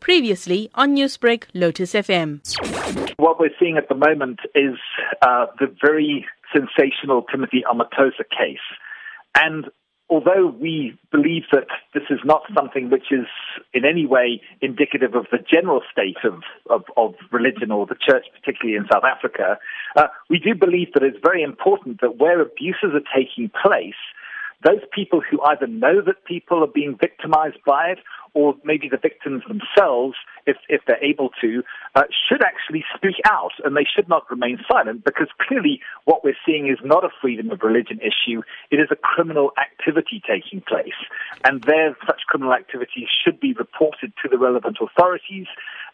Previously on Newsbreak, Lotus FM. What we're seeing at the moment is uh, the very sensational Timothy Omotoso case. And although we believe that this is not something which is in any way indicative of the general state of, of, of religion or the church, particularly in South Africa, uh, we do believe that it's very important that where abuses are taking place, those people who either know that people are being victimized by it or maybe the victims themselves, if, if they're able to, uh, should actually speak out and they should not remain silent because clearly what we're seeing is not a freedom of religion issue. It is a criminal activity taking place. And there, such criminal activities should be reported to the relevant authorities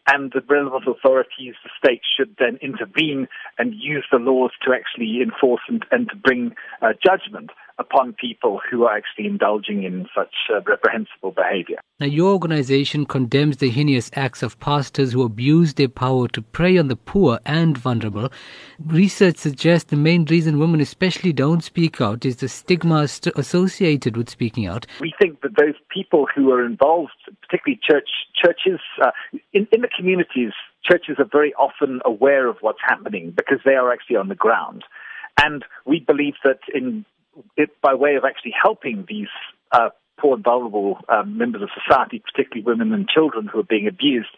and the relevant authorities, the state should then intervene and use the laws to actually enforce and, and to bring uh, judgment upon people who are actually indulging in such uh, reprehensible behavior. Now, your organization condemns the heinous acts of pastors who abuse their power to prey on the poor and vulnerable. Research suggests the main reason women especially don't speak out is the stigma st- associated with speaking out. We think that those people who are involved, particularly church churches, uh, in, in the communities, churches are very often aware of what's happening because they are actually on the ground. And we believe that in it, by way of actually helping these uh, poor and vulnerable um, members of society, particularly women and children who are being abused,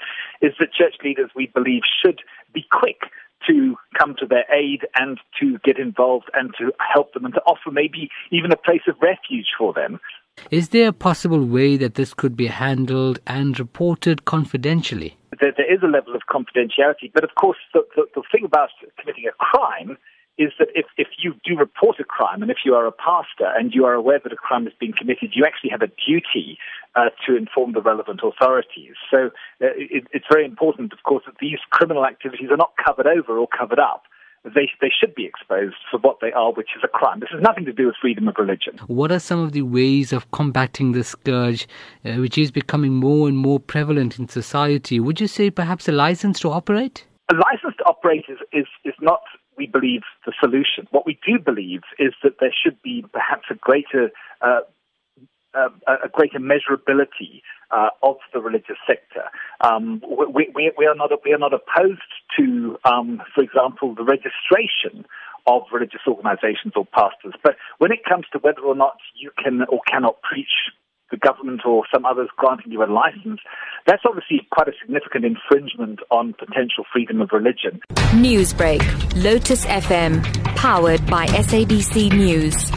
is that church leaders, we believe, should be quick to come to their aid and to get involved and to help them and to offer maybe even a place of refuge for them. Is there a possible way that this could be handled and reported confidentially? There, there is a level of confidentiality, but of course, the, the, the thing about committing a crime is that if, if you do report a crime and if you are a pastor and you are aware that a crime has been committed, you actually have a duty uh, to inform the relevant authorities. So uh, it, it's very important, of course, that these criminal activities are not covered over or covered up. They, they should be exposed for what they are, which is a crime. This has nothing to do with freedom of religion. What are some of the ways of combating this scourge, uh, which is becoming more and more prevalent in society? Would you say perhaps a license to operate? A license to operate is, is, is not we believe, the solution. What we do believe is that there should be perhaps a greater uh, uh, a greater measurability uh, of the religious sector. Um, we, we, we, are not we are not opposed to, um, for example, the registration of religious organizations or pastors. But when it comes to whether or not you can or cannot preach the government or some others granting you a license, that's obviously quite a significant infringement on potential freedom of religion. Newsbreak, Lotus FM, powered by SABC News.